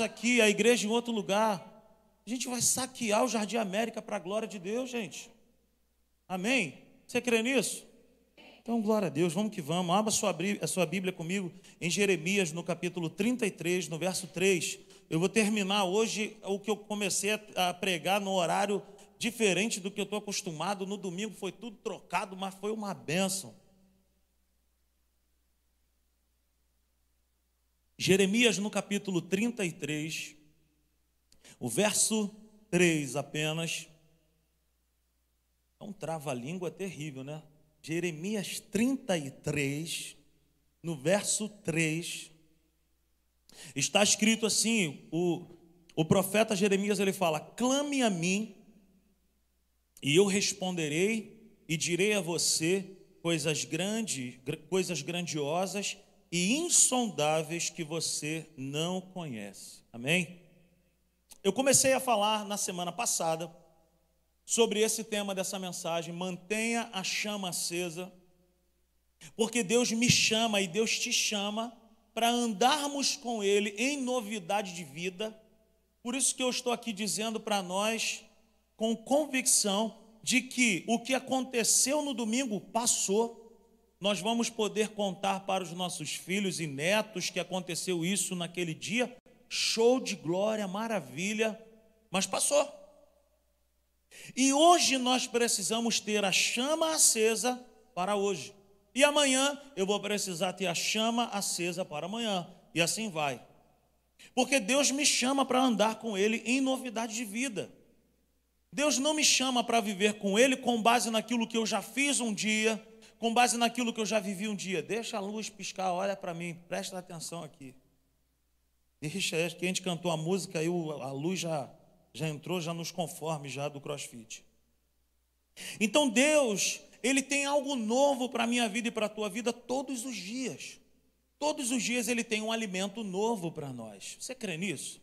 aqui, a igreja em outro lugar. A gente vai saquear o Jardim América para a glória de Deus, gente. Amém? Você crê nisso? Então, glória a Deus, vamos que vamos. Abra sua, a sua Bíblia comigo em Jeremias, no capítulo 33, no verso 3. Eu vou terminar hoje o que eu comecei a pregar no horário diferente do que eu estou acostumado. No domingo foi tudo trocado, mas foi uma bênção. Jeremias, no capítulo 33, o verso 3 apenas. É um trava-língua terrível, né? Jeremias 33, no verso 3, está escrito assim: o, o profeta Jeremias ele fala: clame a mim, e eu responderei, e direi a você coisas grandes, coisas grandiosas e insondáveis que você não conhece. Amém? Eu comecei a falar na semana passada sobre esse tema dessa mensagem, mantenha a chama acesa, porque Deus me chama e Deus te chama para andarmos com Ele em novidade de vida. Por isso que eu estou aqui dizendo para nós, com convicção, de que o que aconteceu no domingo passou. Nós vamos poder contar para os nossos filhos e netos que aconteceu isso naquele dia. Show de glória, maravilha, mas passou. E hoje nós precisamos ter a chama acesa para hoje. E amanhã eu vou precisar ter a chama acesa para amanhã. E assim vai. Porque Deus me chama para andar com Ele em novidade de vida. Deus não me chama para viver com Ele com base naquilo que eu já fiz um dia, com base naquilo que eu já vivi um dia. Deixa a luz piscar, olha para mim, presta atenção aqui. Deixa, que a gente cantou a música e a luz já já entrou já nos conformes já do CrossFit. Então Deus, ele tem algo novo para a minha vida e para a tua vida todos os dias. Todos os dias ele tem um alimento novo para nós. Você crê nisso?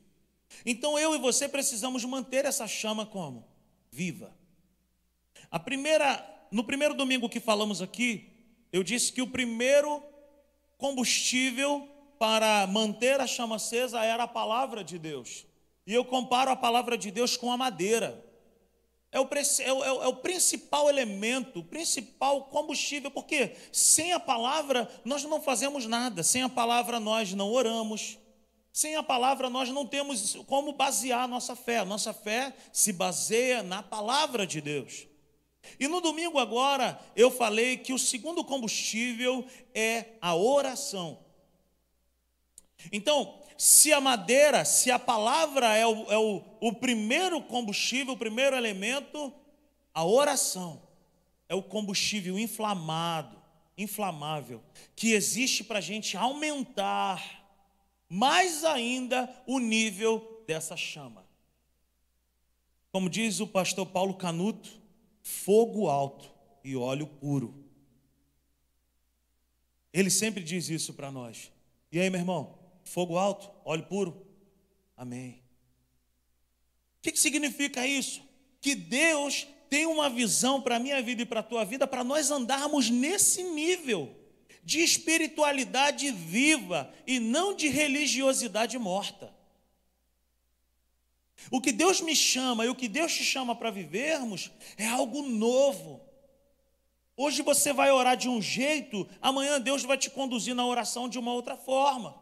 Então eu e você precisamos manter essa chama como viva. A primeira, no primeiro domingo que falamos aqui, eu disse que o primeiro combustível para manter a chama acesa era a palavra de Deus. E eu comparo a palavra de Deus com a madeira. É o, é, o, é o, principal elemento, o principal combustível, porque sem a palavra nós não fazemos nada, sem a palavra nós não oramos, sem a palavra nós não temos como basear a nossa fé. A nossa fé se baseia na palavra de Deus. E no domingo agora eu falei que o segundo combustível é a oração. Então, se a madeira, se a palavra é o, é o, o primeiro combustível, o primeiro elemento, a oração é o combustível inflamado, inflamável, que existe para a gente aumentar mais ainda o nível dessa chama. Como diz o pastor Paulo Canuto, fogo alto e óleo puro. Ele sempre diz isso para nós. E aí, meu irmão? fogo alto, óleo puro. Amém. O que, que significa isso? Que Deus tem uma visão para a minha vida e para a tua vida, para nós andarmos nesse nível de espiritualidade viva e não de religiosidade morta. O que Deus me chama e o que Deus te chama para vivermos é algo novo. Hoje você vai orar de um jeito, amanhã Deus vai te conduzir na oração de uma outra forma.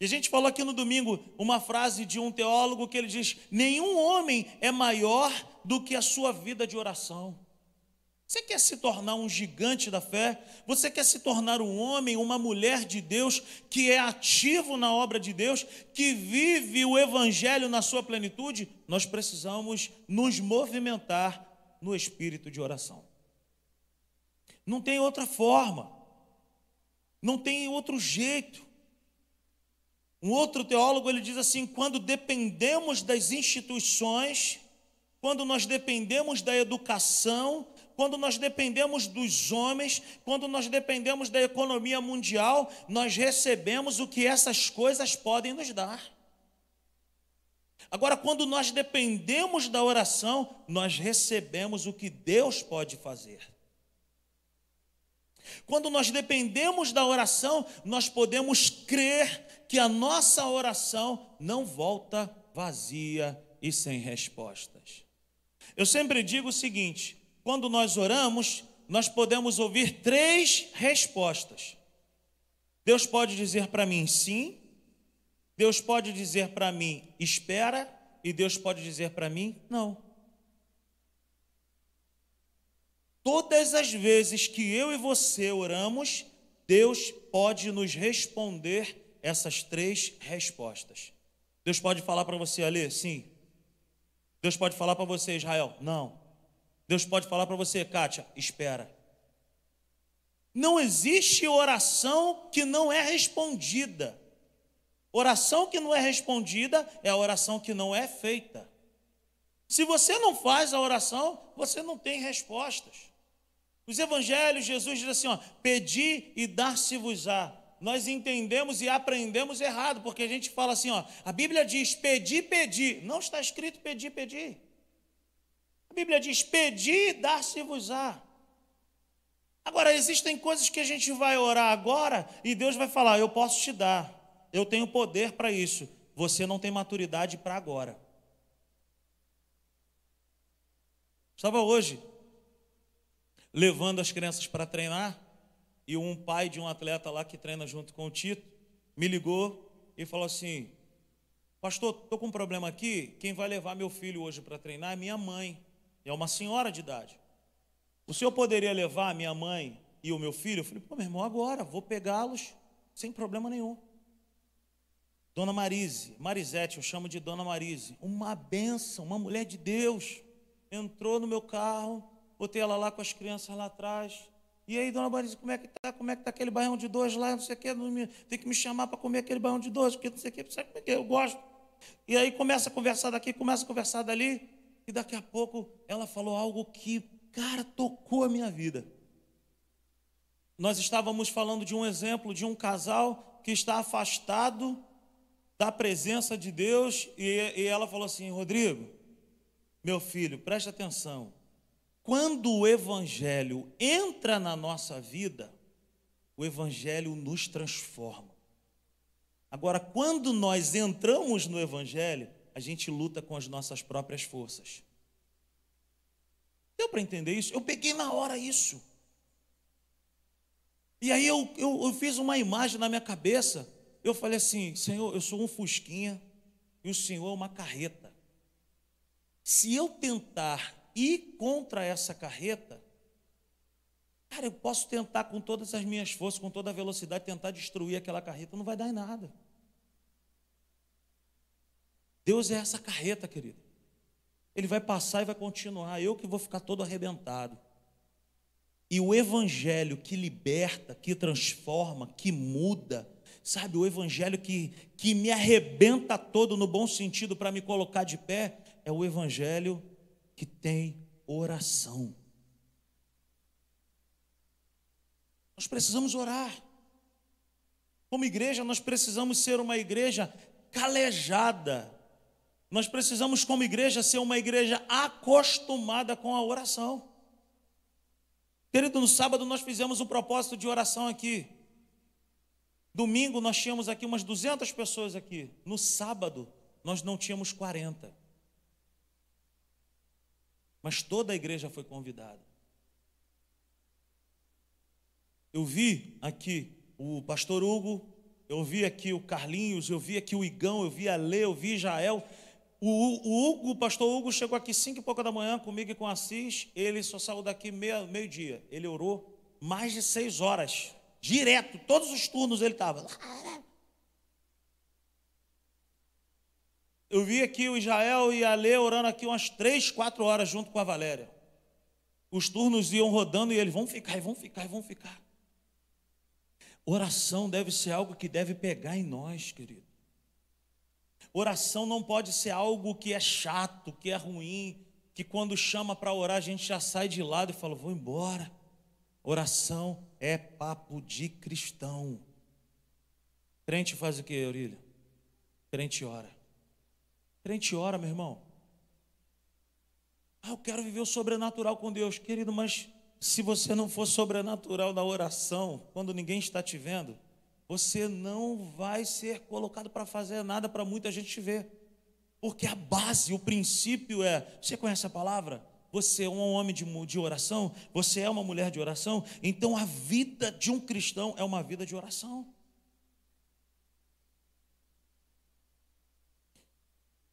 E a gente falou aqui no domingo uma frase de um teólogo que ele diz: Nenhum homem é maior do que a sua vida de oração. Você quer se tornar um gigante da fé? Você quer se tornar um homem, uma mulher de Deus que é ativo na obra de Deus, que vive o evangelho na sua plenitude? Nós precisamos nos movimentar no espírito de oração. Não tem outra forma. Não tem outro jeito. Um outro teólogo ele diz assim: quando dependemos das instituições, quando nós dependemos da educação, quando nós dependemos dos homens, quando nós dependemos da economia mundial, nós recebemos o que essas coisas podem nos dar. Agora, quando nós dependemos da oração, nós recebemos o que Deus pode fazer. Quando nós dependemos da oração, nós podemos crer que a nossa oração não volta vazia e sem respostas. Eu sempre digo o seguinte: quando nós oramos, nós podemos ouvir três respostas. Deus pode dizer para mim sim, Deus pode dizer para mim espera, e Deus pode dizer para mim não. Todas as vezes que eu e você oramos, Deus pode nos responder essas três respostas. Deus pode falar para você, ali, sim. Deus pode falar para você, Israel, não. Deus pode falar para você, Kátia, espera. Não existe oração que não é respondida. Oração que não é respondida é a oração que não é feita. Se você não faz a oração, você não tem respostas. Os evangelhos, Jesus diz assim: ó, pedi e dar-se-vos-á. Nós entendemos e aprendemos errado, porque a gente fala assim: ó, a Bíblia diz pedi, pedi. Não está escrito pedi, pedi. Bíblia diz pedi dar-se-vos-á. Agora, existem coisas que a gente vai orar agora e Deus vai falar: eu posso te dar, eu tenho poder para isso. Você não tem maturidade para agora. Estava hoje levando as crianças para treinar, e um pai de um atleta lá que treina junto com o Tito me ligou e falou assim: Pastor, estou com um problema aqui. Quem vai levar meu filho hoje para treinar é minha mãe. É uma senhora de idade. O senhor poderia levar minha mãe e o meu filho? Eu falei: Pô, meu irmão, agora, vou pegá-los sem problema nenhum. Dona Marise, Marisete, eu chamo de Dona Marise, uma benção, uma mulher de Deus, entrou no meu carro, botei ela lá com as crianças lá atrás. E aí, dona Marise, como é que tá? Como é que tá aquele baião de dois lá? Não sei o que, tem que me chamar para comer aquele baião de dois, porque não sei o que, sabe como é que é? Eu gosto. E aí começa a conversar daqui, começa a conversar dali, e daqui a pouco ela falou algo que, cara, tocou a minha vida. Nós estávamos falando de um exemplo de um casal que está afastado da presença de Deus, e, e ela falou assim: Rodrigo, meu filho, preste atenção quando o Evangelho entra na nossa vida, o Evangelho nos transforma. Agora, quando nós entramos no Evangelho, a gente luta com as nossas próprias forças. Deu para entender isso? Eu peguei na hora isso. E aí eu, eu, eu, fiz uma imagem na minha cabeça. Eu falei assim: Senhor, eu sou um Fusquinha e o Senhor é uma carreta. Se eu tentar ir contra essa carreta, cara, eu posso tentar com todas as minhas forças, com toda a velocidade, tentar destruir aquela carreta, não vai dar em nada. Deus é essa carreta, querido. Ele vai passar e vai continuar. Eu que vou ficar todo arrebentado. E o evangelho que liberta, que transforma, que muda, sabe, o evangelho que, que me arrebenta todo no bom sentido para me colocar de pé, é o evangelho que tem oração. Nós precisamos orar. Como igreja, nós precisamos ser uma igreja calejada. Nós precisamos, como igreja, ser uma igreja acostumada com a oração. Querido, no sábado nós fizemos um propósito de oração aqui. Domingo nós tínhamos aqui umas 200 pessoas aqui. No sábado nós não tínhamos 40 mas toda a igreja foi convidada. Eu vi aqui o pastor Hugo, eu vi aqui o Carlinhos, eu vi aqui o Igão, eu vi a Lê, eu vi Jael. O, o, Hugo, o pastor Hugo chegou aqui cinco e pouca da manhã comigo e com Assis, ele só saiu daqui meio, dia. Ele orou mais de seis horas, direto, todos os turnos ele estava. Eu vi aqui o Israel e a Lê orando aqui umas três, quatro horas junto com a Valéria. Os turnos iam rodando e eles vão ficar, e vão ficar, e vão ficar. Oração deve ser algo que deve pegar em nós, querido. Oração não pode ser algo que é chato, que é ruim, que quando chama para orar a gente já sai de lado e fala, vou embora. Oração é papo de cristão. Crente faz o que, Aurília? Crente ora. Crente ora, meu irmão. Ah, eu quero viver o sobrenatural com Deus, querido, mas se você não for sobrenatural na oração, quando ninguém está te vendo, você não vai ser colocado para fazer nada para muita gente ver. Porque a base, o princípio é: você conhece a palavra? Você é um homem de, de oração? Você é uma mulher de oração? Então a vida de um cristão é uma vida de oração.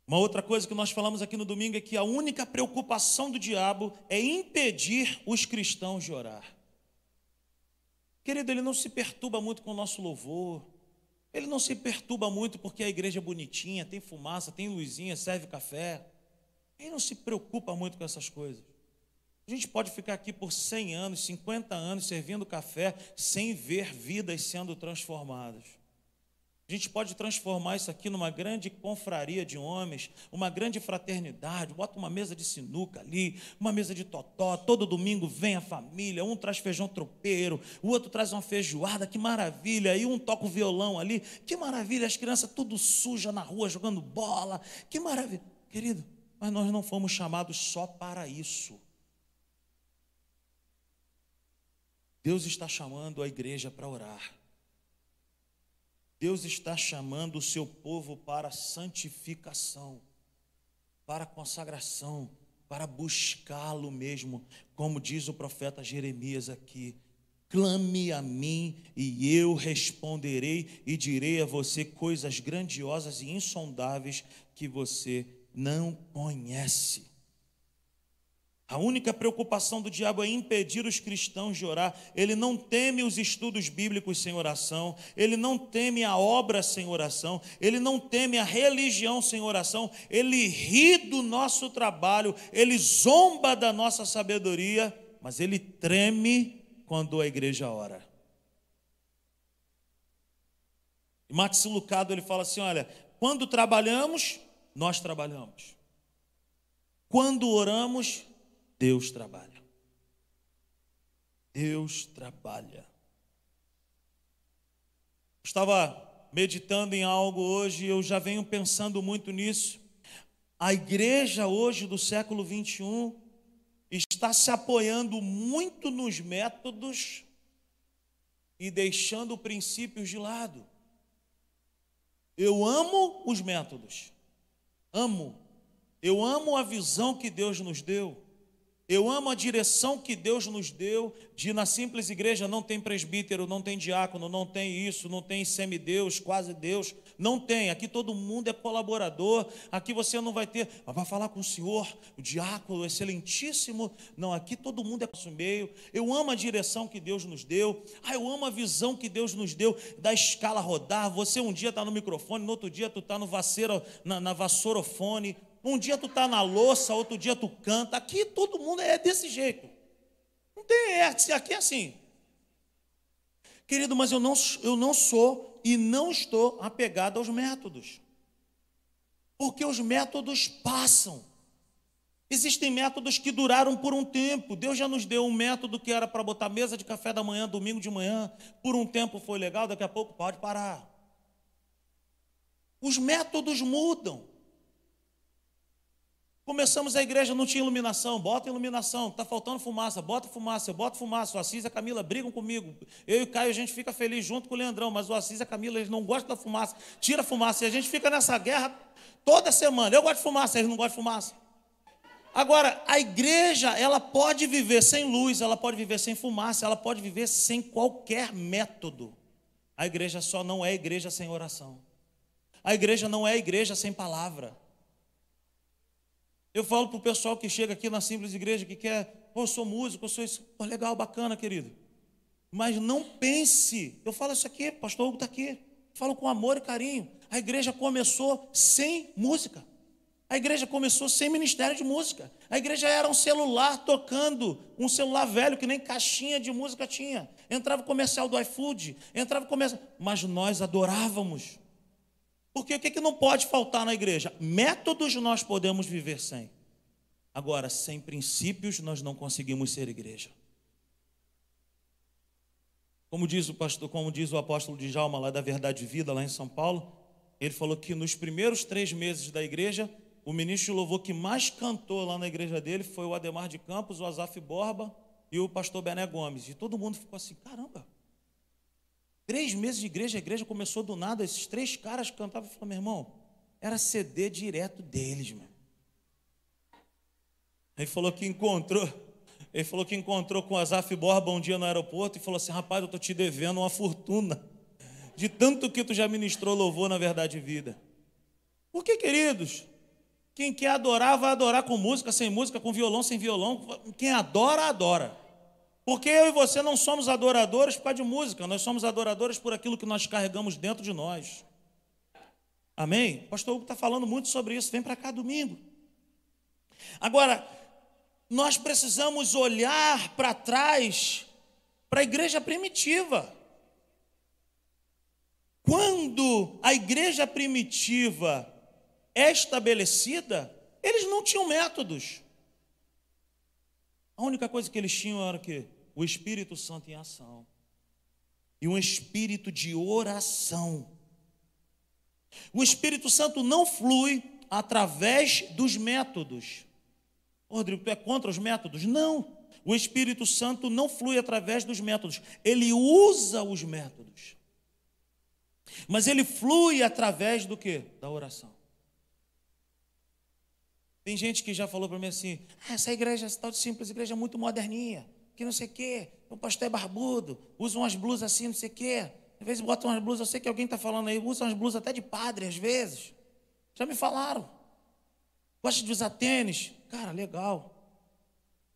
Uma outra coisa que nós falamos aqui no domingo é que a única preocupação do diabo é impedir os cristãos de orar. Querido, ele não se perturba muito com o nosso louvor, ele não se perturba muito porque a igreja é bonitinha, tem fumaça, tem luzinha, serve café. Ele não se preocupa muito com essas coisas. A gente pode ficar aqui por 100 anos, 50 anos servindo café sem ver vidas sendo transformadas. Gente pode transformar isso aqui numa grande confraria de homens, uma grande fraternidade. Bota uma mesa de sinuca ali, uma mesa de totó. Todo domingo vem a família. Um traz feijão tropeiro, o outro traz uma feijoada. Que maravilha! E um toca o violão ali. Que maravilha! As crianças tudo suja na rua jogando bola. Que maravilha! Querido, mas nós não fomos chamados só para isso. Deus está chamando a igreja para orar. Deus está chamando o seu povo para santificação, para consagração, para buscá-lo mesmo, como diz o profeta Jeremias aqui. Clame a mim e eu responderei e direi a você coisas grandiosas e insondáveis que você não conhece. A única preocupação do diabo é impedir os cristãos de orar. Ele não teme os estudos bíblicos sem oração, ele não teme a obra sem oração, ele não teme a religião sem oração, ele ri do nosso trabalho, ele zomba da nossa sabedoria, mas ele treme quando a igreja ora. E Max Lucado ele fala assim: olha, quando trabalhamos, nós trabalhamos. Quando oramos, Deus trabalha. Deus trabalha. Estava meditando em algo hoje, eu já venho pensando muito nisso. A igreja hoje do século 21 está se apoiando muito nos métodos e deixando princípios de lado. Eu amo os métodos, amo, eu amo a visão que Deus nos deu. Eu amo a direção que Deus nos deu de na simples igreja não tem presbítero, não tem diácono, não tem isso, não tem semideus, quase Deus, não tem. Aqui todo mundo é colaborador. Aqui você não vai ter, vai falar com o senhor, o diácono excelentíssimo. Não, aqui todo mundo é nosso meio. Eu amo a direção que Deus nos deu. Ah, eu amo a visão que Deus nos deu da escala rodar. Você um dia está no microfone, no outro dia tu está no vasseiro, na, na vassourofone um dia tu está na louça, outro dia tu canta. Aqui todo mundo é desse jeito. Não tem arte, aqui é assim. Querido, mas eu não, eu não sou e não estou apegado aos métodos. Porque os métodos passam. Existem métodos que duraram por um tempo. Deus já nos deu um método que era para botar mesa de café da manhã, domingo de manhã. Por um tempo foi legal, daqui a pouco pode parar. Os métodos mudam. Começamos a igreja, não tinha iluminação, bota iluminação, está faltando fumaça, bota fumaça, eu boto fumaça, o Assis e a Camila brigam comigo. Eu e o Caio, a gente fica feliz junto com o Leandrão, mas o Assis e a Camila, eles não gostam da fumaça, tira a fumaça, e a gente fica nessa guerra toda semana. Eu gosto de fumaça, eles não gostam de fumaça. Agora, a igreja, ela pode viver sem luz, ela pode viver sem fumaça, ela pode viver sem qualquer método. A igreja só não é igreja sem oração. A igreja não é igreja sem palavra. Eu falo para o pessoal que chega aqui na simples igreja que quer, oh, eu sou músico, eu sou isso. Pô, legal, bacana, querido. Mas não pense, eu falo isso aqui, pastor Hugo está aqui. Falo com amor e carinho. A igreja começou sem música. A igreja começou sem ministério de música. A igreja era um celular tocando, um celular velho que nem caixinha de música tinha. Entrava o comercial do iFood, entrava o comercial, mas nós adorávamos. Porque o que, que não pode faltar na igreja? Métodos nós podemos viver sem. Agora, sem princípios, nós não conseguimos ser igreja. Como diz o pastor, como diz o apóstolo de Jalma lá da Verdade Vida, lá em São Paulo, ele falou que nos primeiros três meses da igreja, o ministro de louvor que mais cantou lá na igreja dele foi o Ademar de Campos, o Azaf Borba e o pastor Bené Gomes. E todo mundo ficou assim: caramba, Três meses de igreja, a igreja começou do nada, esses três caras cantavam e falaram, meu irmão, era CD direto deles, mano. Ele falou que encontrou, ele falou que encontrou com o Azaf Borba um dia no aeroporto e falou assim: rapaz, eu estou te devendo uma fortuna. De tanto que tu já ministrou louvor na verdade vida. Por que, queridos? Quem quer adorar, vai adorar com música, sem música, com violão, sem violão. Quem adora, adora. Porque eu e você não somos adoradores por causa de música, nós somos adoradores por aquilo que nós carregamos dentro de nós. Amém? O pastor Hugo está falando muito sobre isso. Vem para cá domingo. Agora, nós precisamos olhar para trás para a igreja primitiva. Quando a igreja primitiva é estabelecida, eles não tinham métodos. A única coisa que eles tinham era o quê? O Espírito Santo em ação. E um espírito de oração. O Espírito Santo não flui através dos métodos. Rodrigo, tu é contra os métodos? Não. O Espírito Santo não flui através dos métodos, ele usa os métodos. Mas ele flui através do que? Da oração. Tem gente que já falou para mim assim: ah, essa igreja, essa tal de simples igreja é muito moderninha, que não sei o quê, o pastor é barbudo, usa umas blusas assim, não sei o quê. Às vezes botam umas blusas, eu sei que alguém está falando aí, usa umas blusas até de padre às vezes. Já me falaram. Gosta de usar tênis. Cara, legal.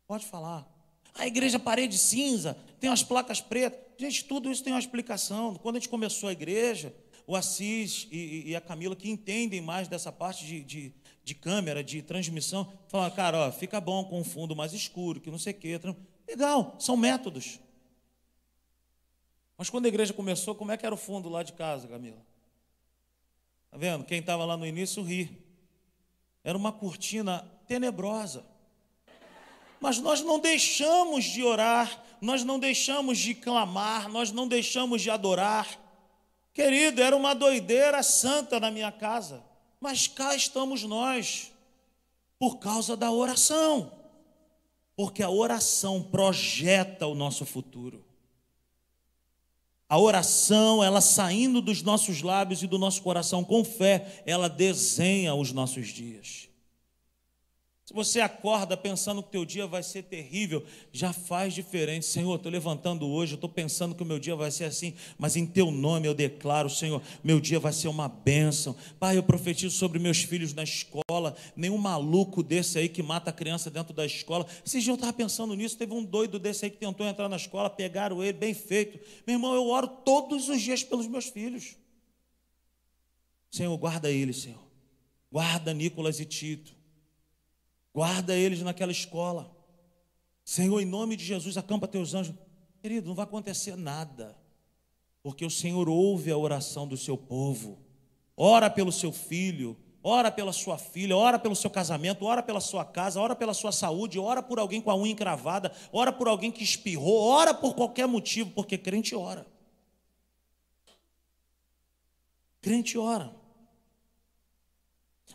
Pode falar. A igreja parede cinza, tem umas placas pretas. Gente, tudo isso tem uma explicação. Quando a gente começou a igreja, o Assis e, e a Camila, que entendem mais dessa parte de, de, de câmera, de transmissão, falaram, cara, ó, fica bom com um fundo mais escuro, que não sei o quê. Legal, são métodos. Mas quando a igreja começou, como é que era o fundo lá de casa, Camila? Tá vendo? Quem estava lá no início ri. Era uma cortina tenebrosa. Mas nós não deixamos de orar, nós não deixamos de clamar, nós não deixamos de adorar. Querido, era uma doideira santa na minha casa, mas cá estamos nós, por causa da oração, porque a oração projeta o nosso futuro. A oração, ela saindo dos nossos lábios e do nosso coração com fé, ela desenha os nossos dias. Se você acorda pensando que o teu dia vai ser terrível, já faz diferente. Senhor, estou levantando hoje, estou pensando que o meu dia vai ser assim, mas em teu nome eu declaro, Senhor, meu dia vai ser uma bênção. Pai, eu profetizo sobre meus filhos na escola, nenhum maluco desse aí que mata a criança dentro da escola. Esses dias eu estava pensando nisso, teve um doido desse aí que tentou entrar na escola, pegaram ele, bem feito. Meu irmão, eu oro todos os dias pelos meus filhos. Senhor, guarda eles, Senhor. Guarda Nicolas e Tito. Guarda eles naquela escola. Senhor, em nome de Jesus, acampa teus anjos. Querido, não vai acontecer nada, porque o Senhor ouve a oração do seu povo. Ora pelo seu filho, ora pela sua filha, ora pelo seu casamento, ora pela sua casa, ora pela sua saúde, ora por alguém com a unha encravada, ora por alguém que espirrou, ora por qualquer motivo, porque crente ora. Crente ora.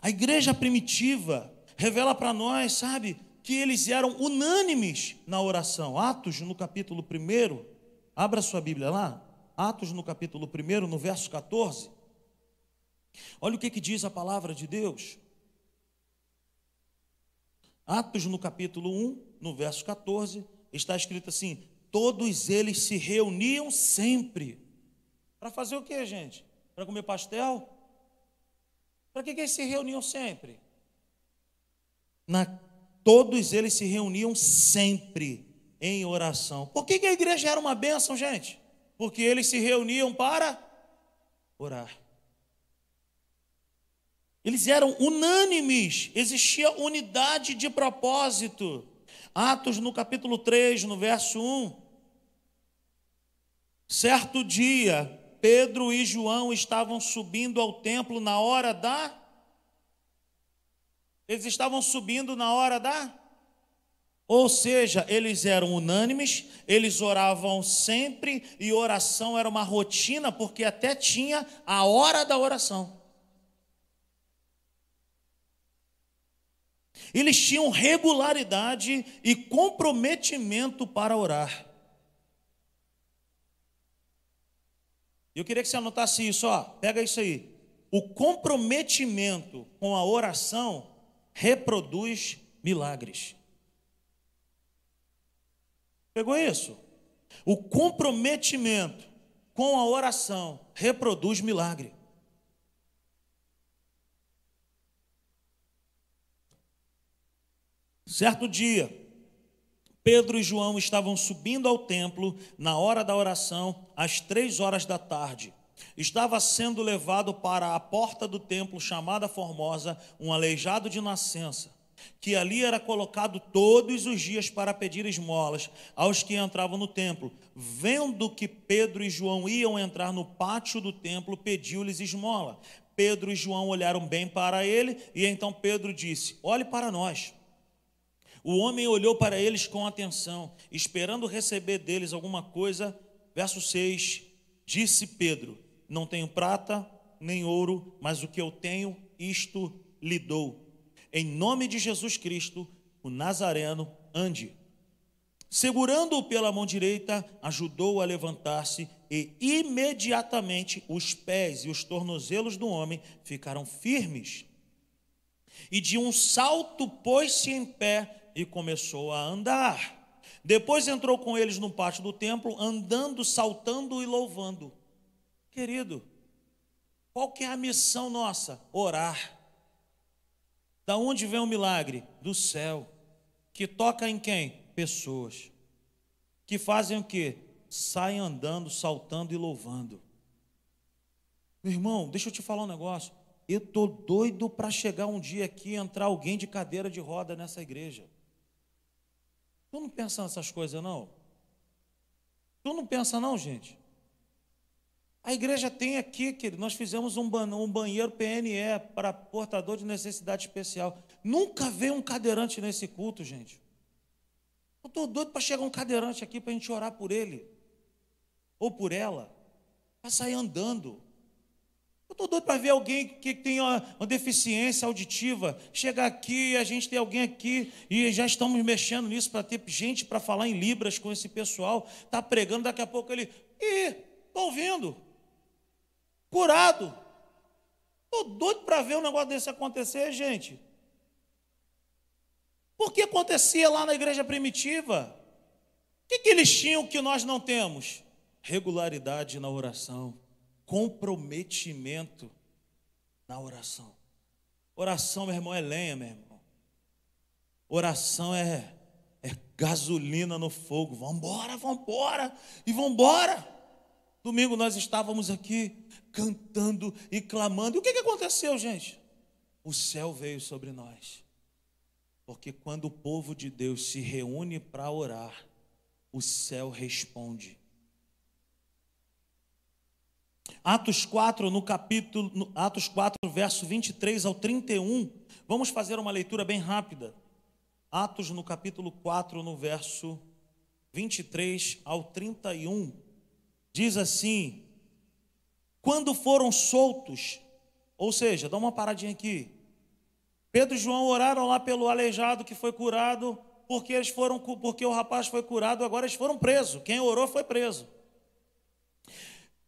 A igreja primitiva, revela para nós, sabe, que eles eram unânimes na oração. Atos no capítulo 1, abra sua Bíblia lá. Atos no capítulo 1, no verso 14. Olha o que, que diz a palavra de Deus. Atos no capítulo 1, no verso 14, está escrito assim: Todos eles se reuniam sempre. Para fazer o que, gente? Para comer pastel? Para que, que eles se reuniam sempre? Na, todos eles se reuniam sempre em oração. Por que, que a igreja era uma bênção, gente? Porque eles se reuniam para orar. Eles eram unânimes, existia unidade de propósito. Atos no capítulo 3, no verso 1. Certo dia, Pedro e João estavam subindo ao templo na hora da eles estavam subindo na hora da. Ou seja, eles eram unânimes, eles oravam sempre e oração era uma rotina, porque até tinha a hora da oração. Eles tinham regularidade e comprometimento para orar. Eu queria que você anotasse isso, ó. Pega isso aí. O comprometimento com a oração reproduz milagres. Pegou isso? O comprometimento com a oração reproduz milagre. Certo dia, Pedro e João estavam subindo ao templo na hora da oração, às três horas da tarde. Estava sendo levado para a porta do templo chamada Formosa um aleijado de nascença, que ali era colocado todos os dias para pedir esmolas aos que entravam no templo. Vendo que Pedro e João iam entrar no pátio do templo, pediu-lhes esmola. Pedro e João olharam bem para ele e então Pedro disse: Olhe para nós. O homem olhou para eles com atenção, esperando receber deles alguma coisa. Verso 6: Disse Pedro: Não tenho prata nem ouro, mas o que eu tenho, isto lhe dou. Em nome de Jesus Cristo, o Nazareno, ande. Segurando-o pela mão direita, ajudou-o a levantar-se e imediatamente os pés e os tornozelos do homem ficaram firmes. E de um salto pôs-se em pé e começou a andar. Depois entrou com eles no pátio do templo, andando, saltando e louvando. Querido, qual que é a missão nossa? Orar. Da onde vem o milagre? Do céu. Que toca em quem? Pessoas. Que fazem o quê? Saem andando, saltando e louvando. Meu irmão, deixa eu te falar um negócio. Eu tô doido para chegar um dia aqui e entrar alguém de cadeira de roda nessa igreja. Tu não pensa nessas coisas, não? Tu não pensa, não, gente? A igreja tem aqui, querido, nós fizemos um, banheiro PNE para portador de necessidade especial. Nunca veio um cadeirante nesse culto, gente. Eu estou doido para chegar um cadeirante aqui para a gente orar por ele, ou por ela, para sair andando. Eu estou doido para ver alguém que tem uma, uma, deficiência auditiva. Chegar aqui, a gente tem alguém aqui e já estamos mexendo nisso para ter gente para falar em Libras com esse pessoal. Está pregando, daqui a pouco ele. Ih, estou ouvindo. Curado. Estou doido para ver um negócio desse acontecer, gente. Por que acontecia lá na igreja primitiva? O que, que eles tinham que nós não temos? Regularidade na oração comprometimento na oração. Oração, meu irmão, é lenha, meu irmão. Oração é, é gasolina no fogo. Vamos embora e vamos embora. Domingo nós estávamos aqui cantando e clamando. E o que, que aconteceu, gente? O céu veio sobre nós. Porque quando o povo de Deus se reúne para orar, o céu responde. Atos 4, no capítulo, no Atos 4, verso 23 ao 31. Vamos fazer uma leitura bem rápida. Atos no capítulo 4, no verso 23 ao 31. Diz assim: Quando foram soltos, ou seja, dá uma paradinha aqui. Pedro e João oraram lá pelo aleijado que foi curado, porque eles foram porque o rapaz foi curado, agora eles foram presos. Quem orou foi preso.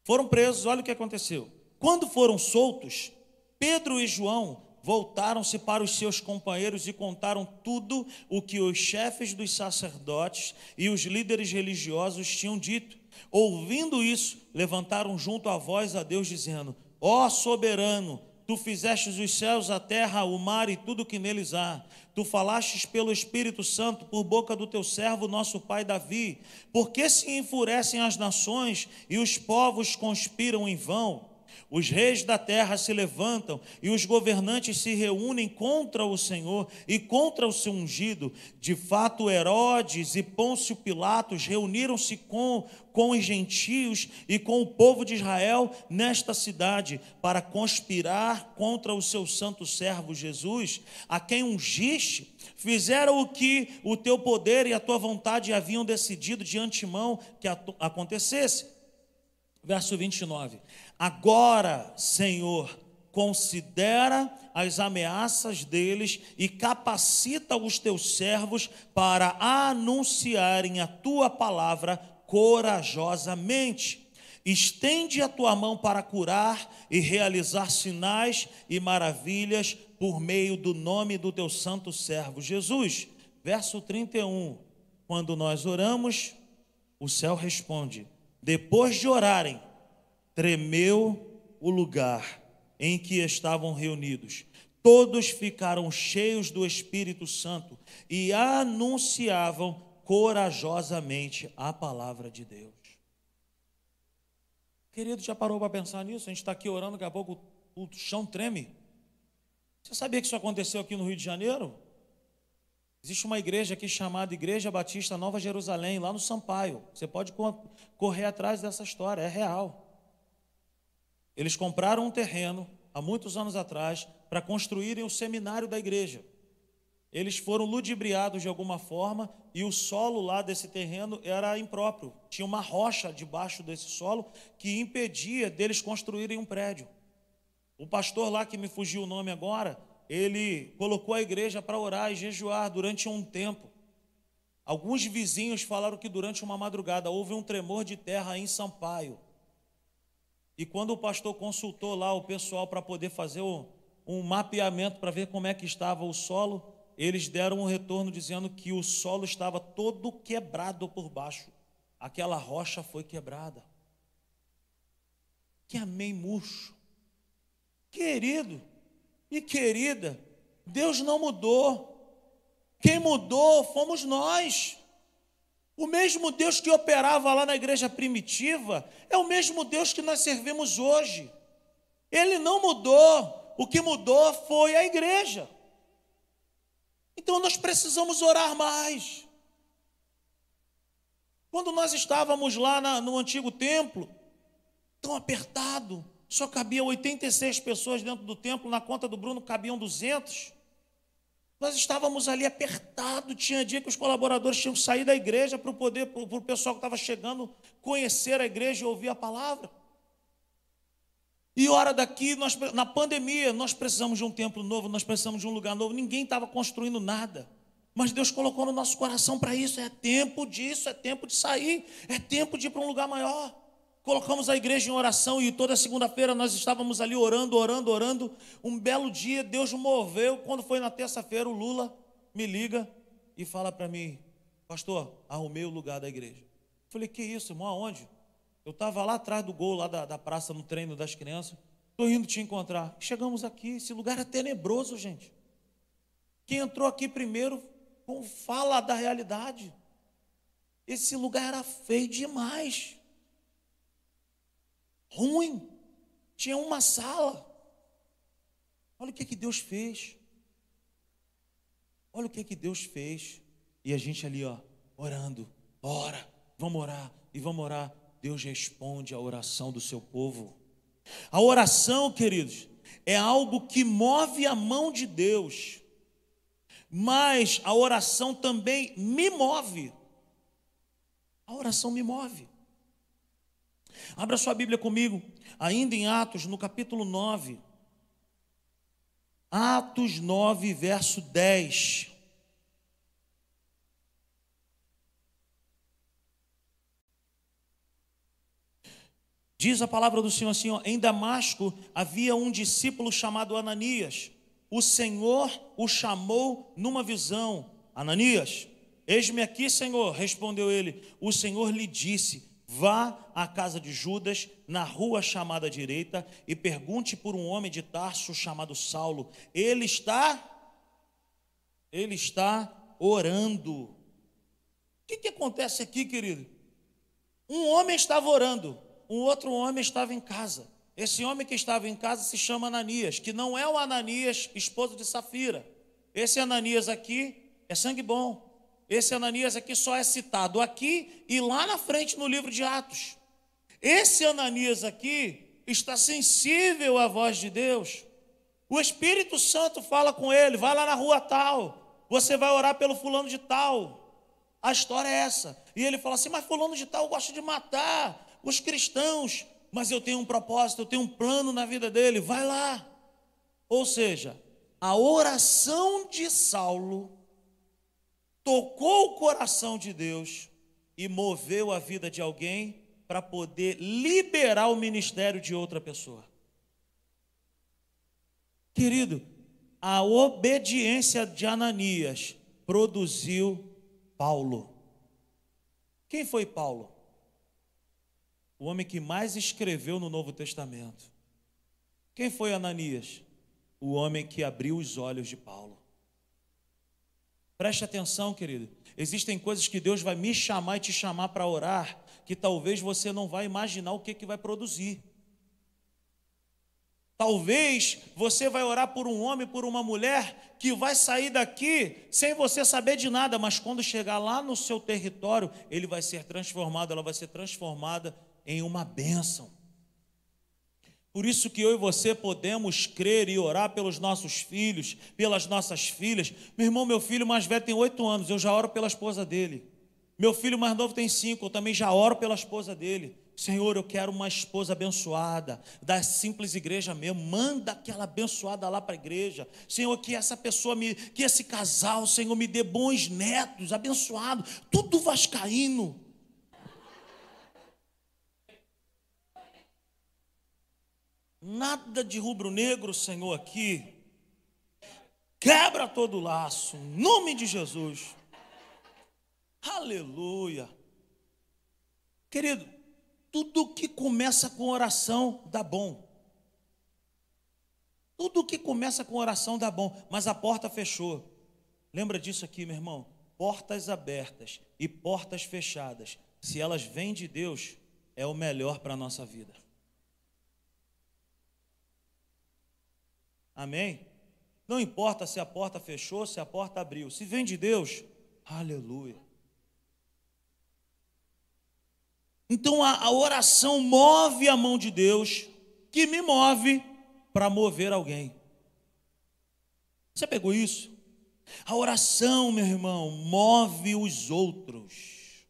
Foram presos, olha o que aconteceu. Quando foram soltos, Pedro e João voltaram-se para os seus companheiros e contaram tudo o que os chefes dos sacerdotes e os líderes religiosos tinham dito. Ouvindo isso, levantaram junto a voz a Deus, dizendo: Ó soberano, tu fizeste os céus, a terra, o mar e tudo que neles há. Tu falastes pelo Espírito Santo por boca do teu servo, nosso pai Davi. Por que se enfurecem as nações e os povos conspiram em vão? Os reis da terra se levantam e os governantes se reúnem contra o Senhor e contra o seu ungido. De fato, Herodes e Pôncio Pilatos reuniram-se com, com os gentios e com o povo de Israel nesta cidade para conspirar contra o seu santo servo Jesus, a quem ungiste. Fizeram o que o teu poder e a tua vontade haviam decidido de antemão que acontecesse. Verso 29. Agora, Senhor, considera as ameaças deles e capacita os teus servos para anunciarem a tua palavra corajosamente. Estende a tua mão para curar e realizar sinais e maravilhas por meio do nome do teu santo servo Jesus. Verso 31. Quando nós oramos, o céu responde: depois de orarem, tremeu o lugar em que estavam reunidos. Todos ficaram cheios do Espírito Santo e anunciavam corajosamente a palavra de Deus. Querido, já parou para pensar nisso? A gente está aqui orando, daqui a pouco o chão treme. Você sabia que isso aconteceu aqui no Rio de Janeiro? Existe uma igreja aqui chamada Igreja Batista Nova Jerusalém, lá no Sampaio. Você pode correr atrás dessa história, é real. Eles compraram um terreno há muitos anos atrás para construírem o seminário da igreja. Eles foram ludibriados de alguma forma e o solo lá desse terreno era impróprio. Tinha uma rocha debaixo desse solo que impedia deles construírem um prédio. O pastor lá que me fugiu o nome agora, ele colocou a igreja para orar e jejuar durante um tempo. Alguns vizinhos falaram que durante uma madrugada houve um tremor de terra em Sampaio. E quando o pastor consultou lá o pessoal para poder fazer um mapeamento para ver como é que estava o solo, eles deram um retorno dizendo que o solo estava todo quebrado por baixo. Aquela rocha foi quebrada. Que amém murcho. Querido, e querida, Deus não mudou. Quem mudou fomos nós. O mesmo Deus que operava lá na igreja primitiva é o mesmo Deus que nós servimos hoje. Ele não mudou. O que mudou foi a igreja. Então nós precisamos orar mais. Quando nós estávamos lá na, no antigo templo, tão apertado, só cabia 86 pessoas dentro do templo, na conta do Bruno cabiam 200. Nós estávamos ali apertado, tinha dia que os colaboradores tinham que sair da igreja para o poder, para o pessoal que estava chegando conhecer a igreja e ouvir a palavra. E hora daqui, nós, na pandemia, nós precisamos de um templo novo, nós precisamos de um lugar novo. Ninguém estava construindo nada. Mas Deus colocou no nosso coração para isso. É tempo disso, é tempo de sair, é tempo de ir para um lugar maior. Colocamos a igreja em oração e toda segunda-feira nós estávamos ali orando, orando, orando. Um belo dia Deus moveu. Quando foi na terça-feira, o Lula me liga e fala para mim: Pastor, arrumei o lugar da igreja. Falei: Que isso, irmão? Aonde? Eu estava lá atrás do gol, lá da, da praça, no treino das crianças. Estou indo te encontrar. Chegamos aqui. Esse lugar é tenebroso, gente. Quem entrou aqui primeiro fala da realidade. Esse lugar era feio demais ruim. Tinha uma sala. Olha o que, que Deus fez. Olha o que, que Deus fez. E a gente ali, ó, orando. Ora, vamos orar e vamos orar. Deus responde a oração do seu povo. A oração, queridos, é algo que move a mão de Deus. Mas a oração também me move. A oração me move. Abra sua Bíblia comigo, ainda em Atos, no capítulo 9. Atos 9, verso 10. Diz a palavra do Senhor assim: ó, em Damasco havia um discípulo chamado Ananias. O Senhor o chamou numa visão. Ananias, eis-me aqui, Senhor, respondeu ele. O Senhor lhe disse: Vá à casa de Judas, na rua chamada direita, e pergunte por um homem de Tarso chamado Saulo. Ele está ele está orando. O que, que acontece aqui, querido? Um homem estava orando, um outro homem estava em casa. Esse homem que estava em casa se chama Ananias, que não é o Ananias, esposo de Safira. Esse Ananias aqui é sangue bom. Esse Ananias aqui só é citado aqui e lá na frente no livro de Atos. Esse Ananias aqui está sensível à voz de Deus. O Espírito Santo fala com ele: vai lá na rua tal, você vai orar pelo fulano de tal. A história é essa. E ele fala assim: mas fulano de tal gosta de matar os cristãos, mas eu tenho um propósito, eu tenho um plano na vida dele, vai lá. Ou seja, a oração de Saulo tocou o coração de Deus e moveu a vida de alguém para poder liberar o ministério de outra pessoa. Querido, a obediência de Ananias produziu Paulo. Quem foi Paulo? O homem que mais escreveu no Novo Testamento. Quem foi Ananias? O homem que abriu os olhos de Paulo. Preste atenção, querido. Existem coisas que Deus vai me chamar e te chamar para orar, que talvez você não vai imaginar o que, que vai produzir. Talvez você vai orar por um homem, por uma mulher que vai sair daqui sem você saber de nada, mas quando chegar lá no seu território, ele vai ser transformado, ela vai ser transformada em uma bênção. Por isso que eu e você podemos crer e orar pelos nossos filhos, pelas nossas filhas. Meu irmão, meu filho mais velho tem oito anos, eu já oro pela esposa dele. Meu filho mais novo tem cinco, eu também já oro pela esposa dele. Senhor, eu quero uma esposa abençoada, da simples igreja mesmo. Manda aquela abençoada lá para a igreja. Senhor, que essa pessoa me, que esse casal, Senhor, me dê bons netos, abençoado, tudo vascaíno. Nada de rubro-negro, Senhor, aqui. Quebra todo o laço, em nome de Jesus. Aleluia. Querido, tudo que começa com oração dá bom. Tudo que começa com oração dá bom, mas a porta fechou. Lembra disso aqui, meu irmão? Portas abertas e portas fechadas, se elas vêm de Deus, é o melhor para a nossa vida. Amém? Não importa se a porta fechou, se a porta abriu. Se vem de Deus, aleluia. Então a, a oração move a mão de Deus, que me move para mover alguém. Você pegou isso? A oração, meu irmão, move os outros.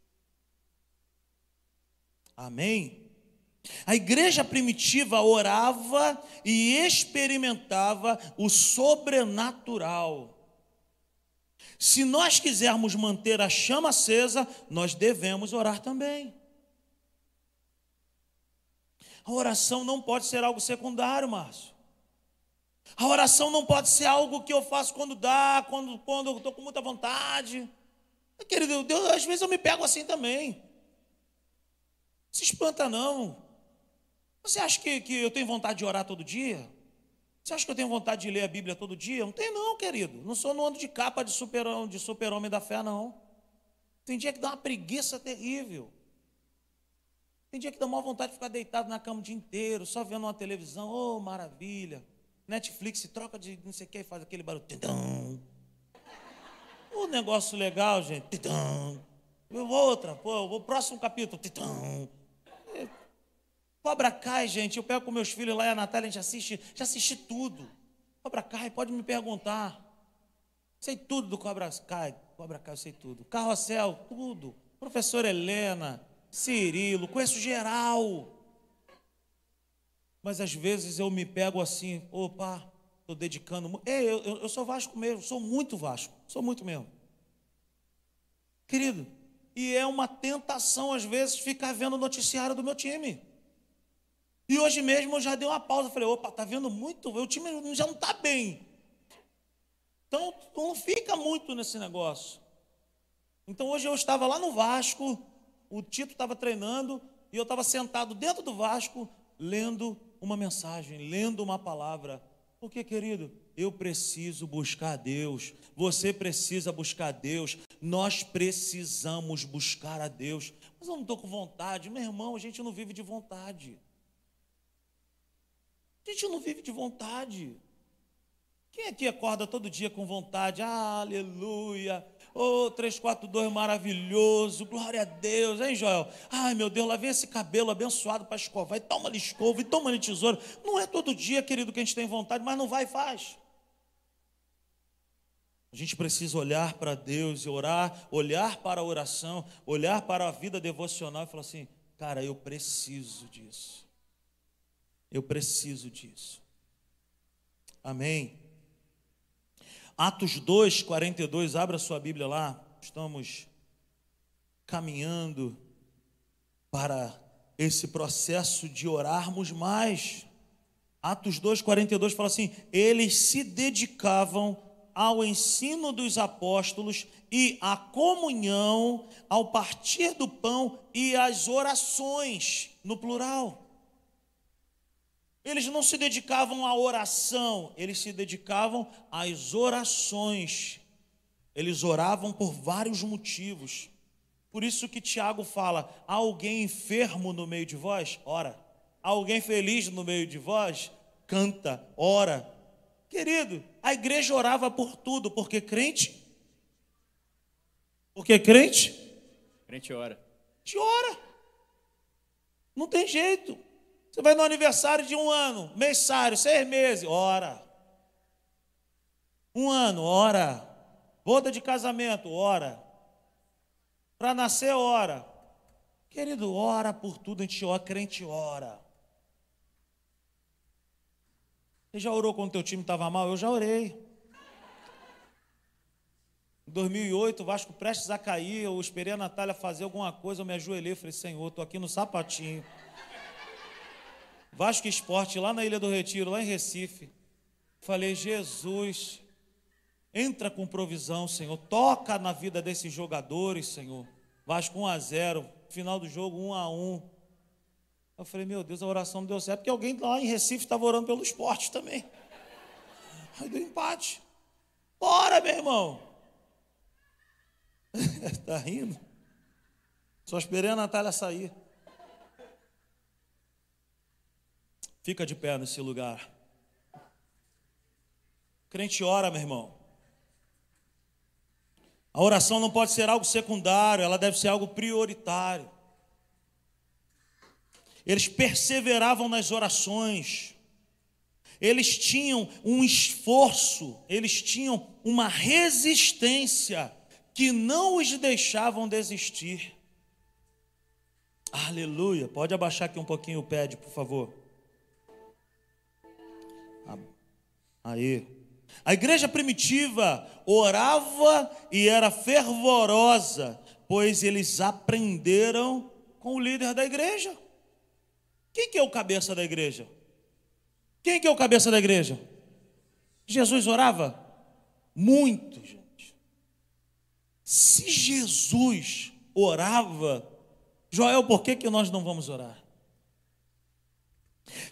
Amém? A igreja primitiva orava e experimentava o sobrenatural. Se nós quisermos manter a chama acesa, nós devemos orar também. A oração não pode ser algo secundário, Márcio. A oração não pode ser algo que eu faço quando dá, quando, quando eu estou com muita vontade. Querido, Deus, às vezes eu me pego assim também. Se espanta não. Você acha que, que eu tenho vontade de orar todo dia? Você acha que eu tenho vontade de ler a Bíblia todo dia? Não tem não, querido. Não sou no ano de capa de super-homem de super da fé, não. Tem dia que dá uma preguiça terrível. Tem dia que dá uma vontade de ficar deitado na cama o dia inteiro, só vendo uma televisão. Oh, maravilha. Netflix troca de não sei o que e faz aquele barulho. Tidão. O negócio legal, gente. Tidão. Outra, pô, o próximo capítulo. Tidão. Cobra Kai, gente, eu pego com meus filhos lá e a Natália, a gente assiste, já assisti tudo. Cobra Kai, pode me perguntar. Sei tudo do Cobra Kai, Cobra Kai, eu sei tudo. Carrossel, tudo. Professor Helena, Cirilo, conheço geral. Mas às vezes eu me pego assim, opa, estou dedicando. Ei, eu, eu, eu sou Vasco mesmo, sou muito Vasco, sou muito mesmo. Querido, e é uma tentação às vezes ficar vendo o noticiário do meu time. E hoje mesmo eu já dei uma pausa, falei, opa, tá vendo muito, o time já não está bem. Então não fica muito nesse negócio. Então hoje eu estava lá no Vasco, o Tito estava treinando, e eu estava sentado dentro do Vasco, lendo uma mensagem, lendo uma palavra. Porque, querido, eu preciso buscar Deus, você precisa buscar Deus, nós precisamos buscar a Deus. Mas eu não estou com vontade, meu irmão, a gente não vive de vontade. A gente não vive de vontade. Quem aqui acorda todo dia com vontade? Ah, aleluia. Oh, 342 maravilhoso. Glória a Deus, hein, Joel? Ai, meu Deus, lá vem esse cabelo abençoado para escovar. E toma-lhe escova, e toma-lhe tesouro. Não é todo dia, querido, que a gente tem vontade, mas não vai e faz. A gente precisa olhar para Deus e orar, olhar para a oração, olhar para a vida devocional e falar assim: cara, eu preciso disso. Eu preciso disso. Amém. Atos 2, 42, abra sua Bíblia lá. Estamos caminhando para esse processo de orarmos mais. Atos 2:42 fala assim: eles se dedicavam ao ensino dos apóstolos e à comunhão, ao partir do pão e às orações, no plural. Eles não se dedicavam à oração, eles se dedicavam às orações. Eles oravam por vários motivos. Por isso que Tiago fala: há alguém enfermo no meio de vós? Ora. Há alguém feliz no meio de vós? Canta, ora. Querido, a igreja orava por tudo, porque crente. Porque crente? Crente ora. Te ora. Não tem jeito. Você vai no aniversário de um ano, mensário, seis meses, ora. Um ano, ora. Boda de casamento, ora. Para nascer, ora. Querido, ora por tudo, a gente ora, crente ora. Você já orou quando teu time estava mal? Eu já orei. Em 2008, o Vasco prestes a cair, eu esperei a Natália fazer alguma coisa, eu me ajoelhei, falei, Senhor, estou aqui no sapatinho. Vasco Esporte, lá na Ilha do Retiro, lá em Recife. Falei, Jesus, entra com provisão, Senhor. Toca na vida desses jogadores, Senhor. Vasco 1 a 0, final do jogo 1 a 1. Eu falei, meu Deus, a oração não deu certo, porque alguém lá em Recife estava orando pelo esporte também. Aí deu empate. Bora, meu irmão. tá rindo? Só esperei a Natália sair. Fica de pé nesse lugar. Crente ora, meu irmão. A oração não pode ser algo secundário, ela deve ser algo prioritário. Eles perseveravam nas orações. Eles tinham um esforço, eles tinham uma resistência que não os deixavam desistir. Aleluia. Pode abaixar aqui um pouquinho o pé, por favor. Aí. A igreja primitiva orava e era fervorosa, pois eles aprenderam com o líder da igreja. Quem que é o cabeça da igreja? Quem que é o cabeça da igreja? Jesus orava? Muito, gente. Se Jesus orava, Joel, por que, que nós não vamos orar?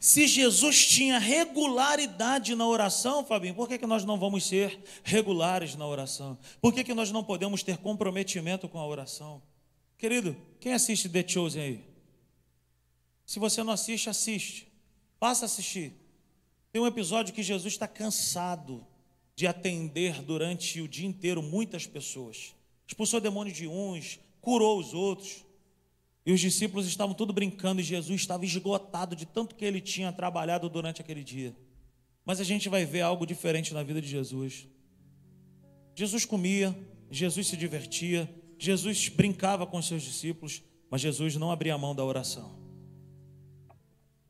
Se Jesus tinha regularidade na oração, Fabinho, por que, que nós não vamos ser regulares na oração? Por que, que nós não podemos ter comprometimento com a oração? Querido, quem assiste The Chosen aí? Se você não assiste, assiste. Passa a assistir. Tem um episódio que Jesus está cansado de atender durante o dia inteiro muitas pessoas. Expulsou demônios de uns, curou os outros. E os discípulos estavam tudo brincando e Jesus estava esgotado de tanto que ele tinha trabalhado durante aquele dia. Mas a gente vai ver algo diferente na vida de Jesus. Jesus comia, Jesus se divertia, Jesus brincava com seus discípulos, mas Jesus não abria mão da oração.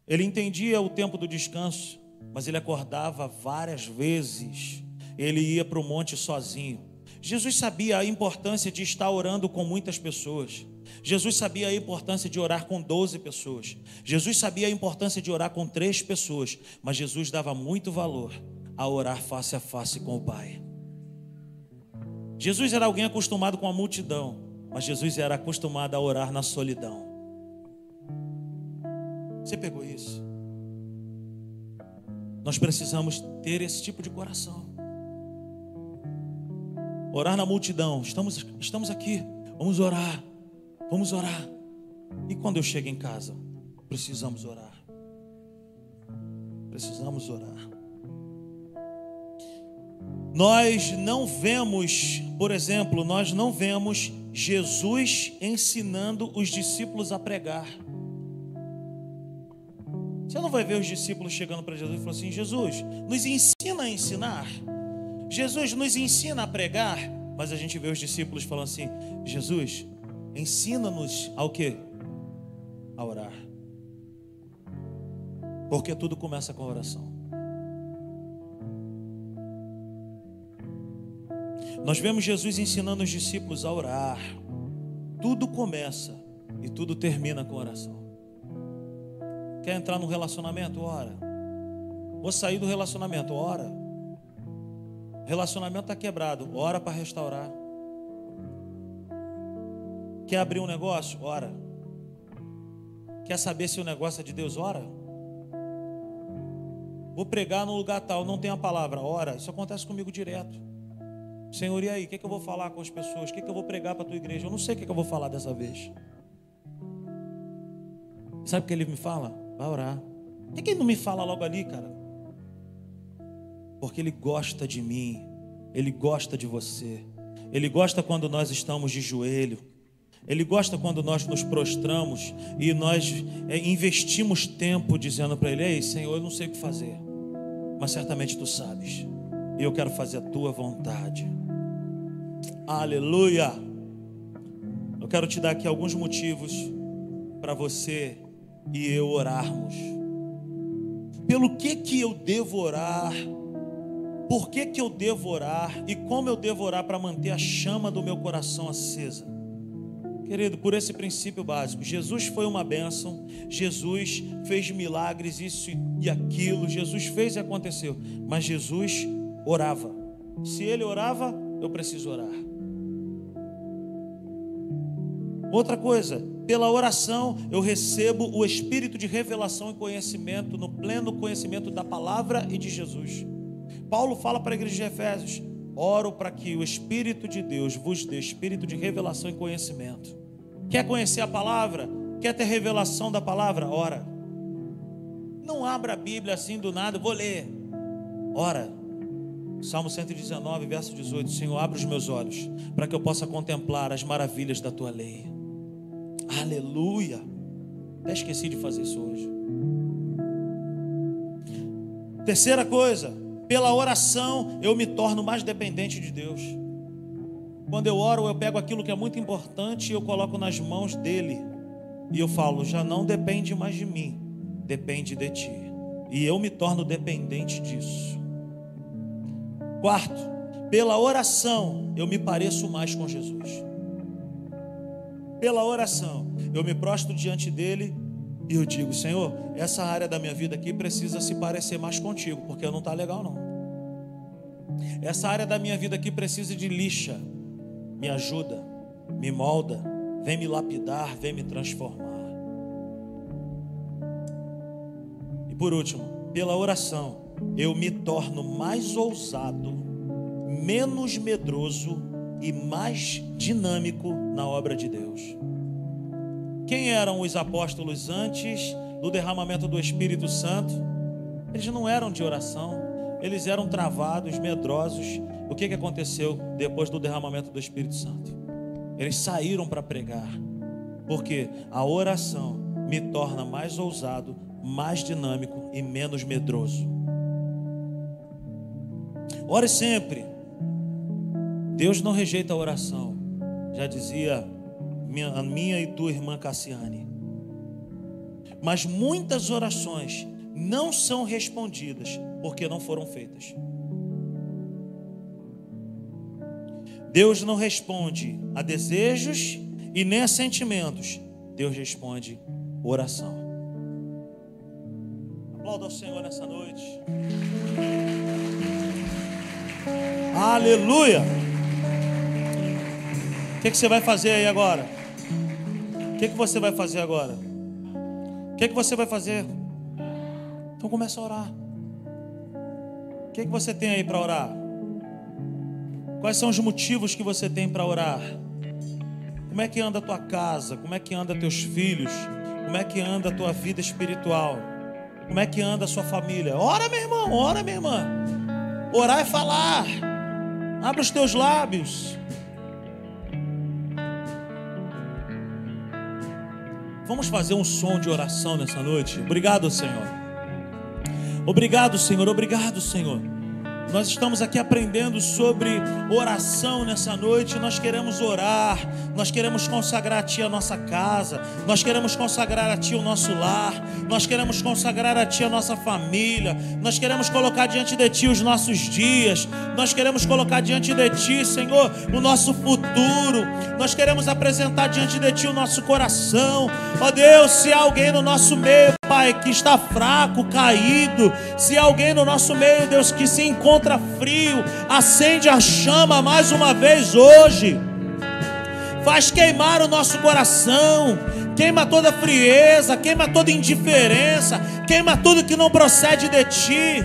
Ele entendia o tempo do descanso, mas ele acordava várias vezes. Ele ia para o monte sozinho. Jesus sabia a importância de estar orando com muitas pessoas. Jesus sabia a importância de orar com 12 pessoas. Jesus sabia a importância de orar com três pessoas. Mas Jesus dava muito valor a orar face a face com o Pai. Jesus era alguém acostumado com a multidão, mas Jesus era acostumado a orar na solidão. Você pegou isso? Nós precisamos ter esse tipo de coração. Orar na multidão. Estamos, estamos aqui. Vamos orar. Vamos orar. E quando eu chego em casa, precisamos orar. Precisamos orar. Nós não vemos, por exemplo, nós não vemos Jesus ensinando os discípulos a pregar. Você não vai ver os discípulos chegando para Jesus e falando assim: Jesus, nos ensina a ensinar. Jesus nos ensina a pregar. Mas a gente vê os discípulos falando assim: Jesus, Ensina-nos ao que? A orar. Porque tudo começa com oração. Nós vemos Jesus ensinando os discípulos a orar. Tudo começa e tudo termina com oração. Quer entrar no relacionamento? Ora. Vou sair do relacionamento? Ora. Relacionamento está quebrado. Ora para restaurar. Quer abrir um negócio? Ora. Quer saber se o negócio é de Deus? Ora. Vou pregar num lugar tal, não tem a palavra. Ora. Isso acontece comigo direto. Senhor, e aí? O que, é que eu vou falar com as pessoas? O que, é que eu vou pregar para a tua igreja? Eu não sei o que, é que eu vou falar dessa vez. Sabe o que ele me fala? Vai orar. Por que, que ele não me fala logo ali, cara? Porque ele gosta de mim. Ele gosta de você. Ele gosta quando nós estamos de joelho. Ele gosta quando nós nos prostramos e nós é, investimos tempo dizendo para Ele: Ei, Senhor, eu não sei o que fazer, mas certamente Tu sabes, e eu quero fazer a Tua vontade. Aleluia! Eu quero te dar aqui alguns motivos para você e eu orarmos. Pelo que que eu devo orar? Por que que eu devo orar? E como eu devo orar para manter a chama do meu coração acesa? Querido, por esse princípio básico, Jesus foi uma bênção, Jesus fez milagres, isso e aquilo, Jesus fez e aconteceu, mas Jesus orava. Se ele orava, eu preciso orar. Outra coisa, pela oração eu recebo o espírito de revelação e conhecimento, no pleno conhecimento da palavra e de Jesus. Paulo fala para a igreja de Efésios: oro para que o Espírito de Deus vos dê espírito de revelação e conhecimento. Quer conhecer a palavra? Quer ter revelação da palavra? Ora. Não abra a Bíblia assim do nada, vou ler. Ora. Salmo 119, verso 18: Senhor, abre os meus olhos para que eu possa contemplar as maravilhas da tua lei. Aleluia. Até esqueci de fazer isso hoje. Terceira coisa, pela oração eu me torno mais dependente de Deus. Quando eu oro, eu pego aquilo que é muito importante e eu coloco nas mãos dele. E eu falo, já não depende mais de mim, depende de ti. E eu me torno dependente disso. Quarto, pela oração eu me pareço mais com Jesus pela oração, eu me prostro diante dele e eu digo: Senhor, essa área da minha vida aqui precisa se parecer mais contigo, porque não está legal, não. Essa área da minha vida aqui precisa de lixa. Me ajuda, me molda, vem me lapidar, vem me transformar. E por último, pela oração, eu me torno mais ousado, menos medroso e mais dinâmico na obra de Deus. Quem eram os apóstolos antes do derramamento do Espírito Santo? Eles não eram de oração, eles eram travados, medrosos. O que, que aconteceu depois do derramamento do Espírito Santo? Eles saíram para pregar, porque a oração me torna mais ousado, mais dinâmico e menos medroso. Ore sempre Deus não rejeita a oração. Já dizia minha, a minha e tua irmã Cassiane. Mas muitas orações não são respondidas porque não foram feitas. Deus não responde a desejos e nem a sentimentos. Deus responde oração. Aplauda ao Senhor nessa noite. Aleluia. O que, que você vai fazer aí agora? O que, que você vai fazer agora? O que, que você vai fazer? Então começa a orar. O que, que você tem aí para orar? Quais são os motivos que você tem para orar? Como é que anda a tua casa? Como é que anda teus filhos? Como é que anda a tua vida espiritual? Como é que anda a sua família? Ora, meu irmão, ora, minha irmã. Orar é falar. Abre os teus lábios. Vamos fazer um som de oração nessa noite. Obrigado, Senhor. Obrigado, Senhor. Obrigado, Senhor. Nós estamos aqui aprendendo sobre oração nessa noite. Nós queremos orar, nós queremos consagrar a Ti a nossa casa, nós queremos consagrar a Ti o nosso lar, nós queremos consagrar a Ti a nossa família, nós queremos colocar diante de Ti os nossos dias, nós queremos colocar diante de Ti, Senhor, o nosso futuro, nós queremos apresentar diante de Ti o nosso coração. Ó Deus, se há alguém no nosso meio, Pai, que está fraco, caído, se alguém no nosso meio, Deus, que se encontra frio, acende a chama mais uma vez hoje. Faz queimar o nosso coração, queima toda frieza, queima toda indiferença, queima tudo que não procede de ti.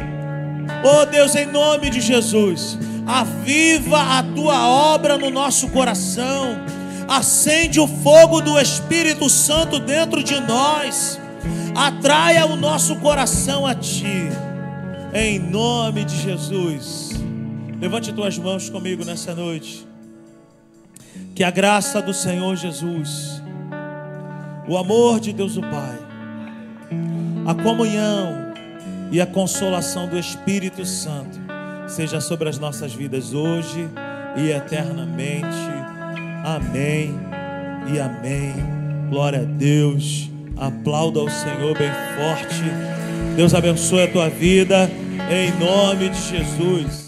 Oh Deus, em nome de Jesus, aviva a tua obra no nosso coração, acende o fogo do Espírito Santo dentro de nós, atraia o nosso coração a ti, em nome de Jesus. Levante tuas mãos comigo nessa noite. Que a graça do Senhor Jesus, o amor de Deus o Pai, a comunhão e a consolação do Espírito Santo seja sobre as nossas vidas hoje e eternamente. Amém e amém. Glória a Deus. Aplauda ao Senhor bem forte. Deus abençoe a tua vida em nome de Jesus.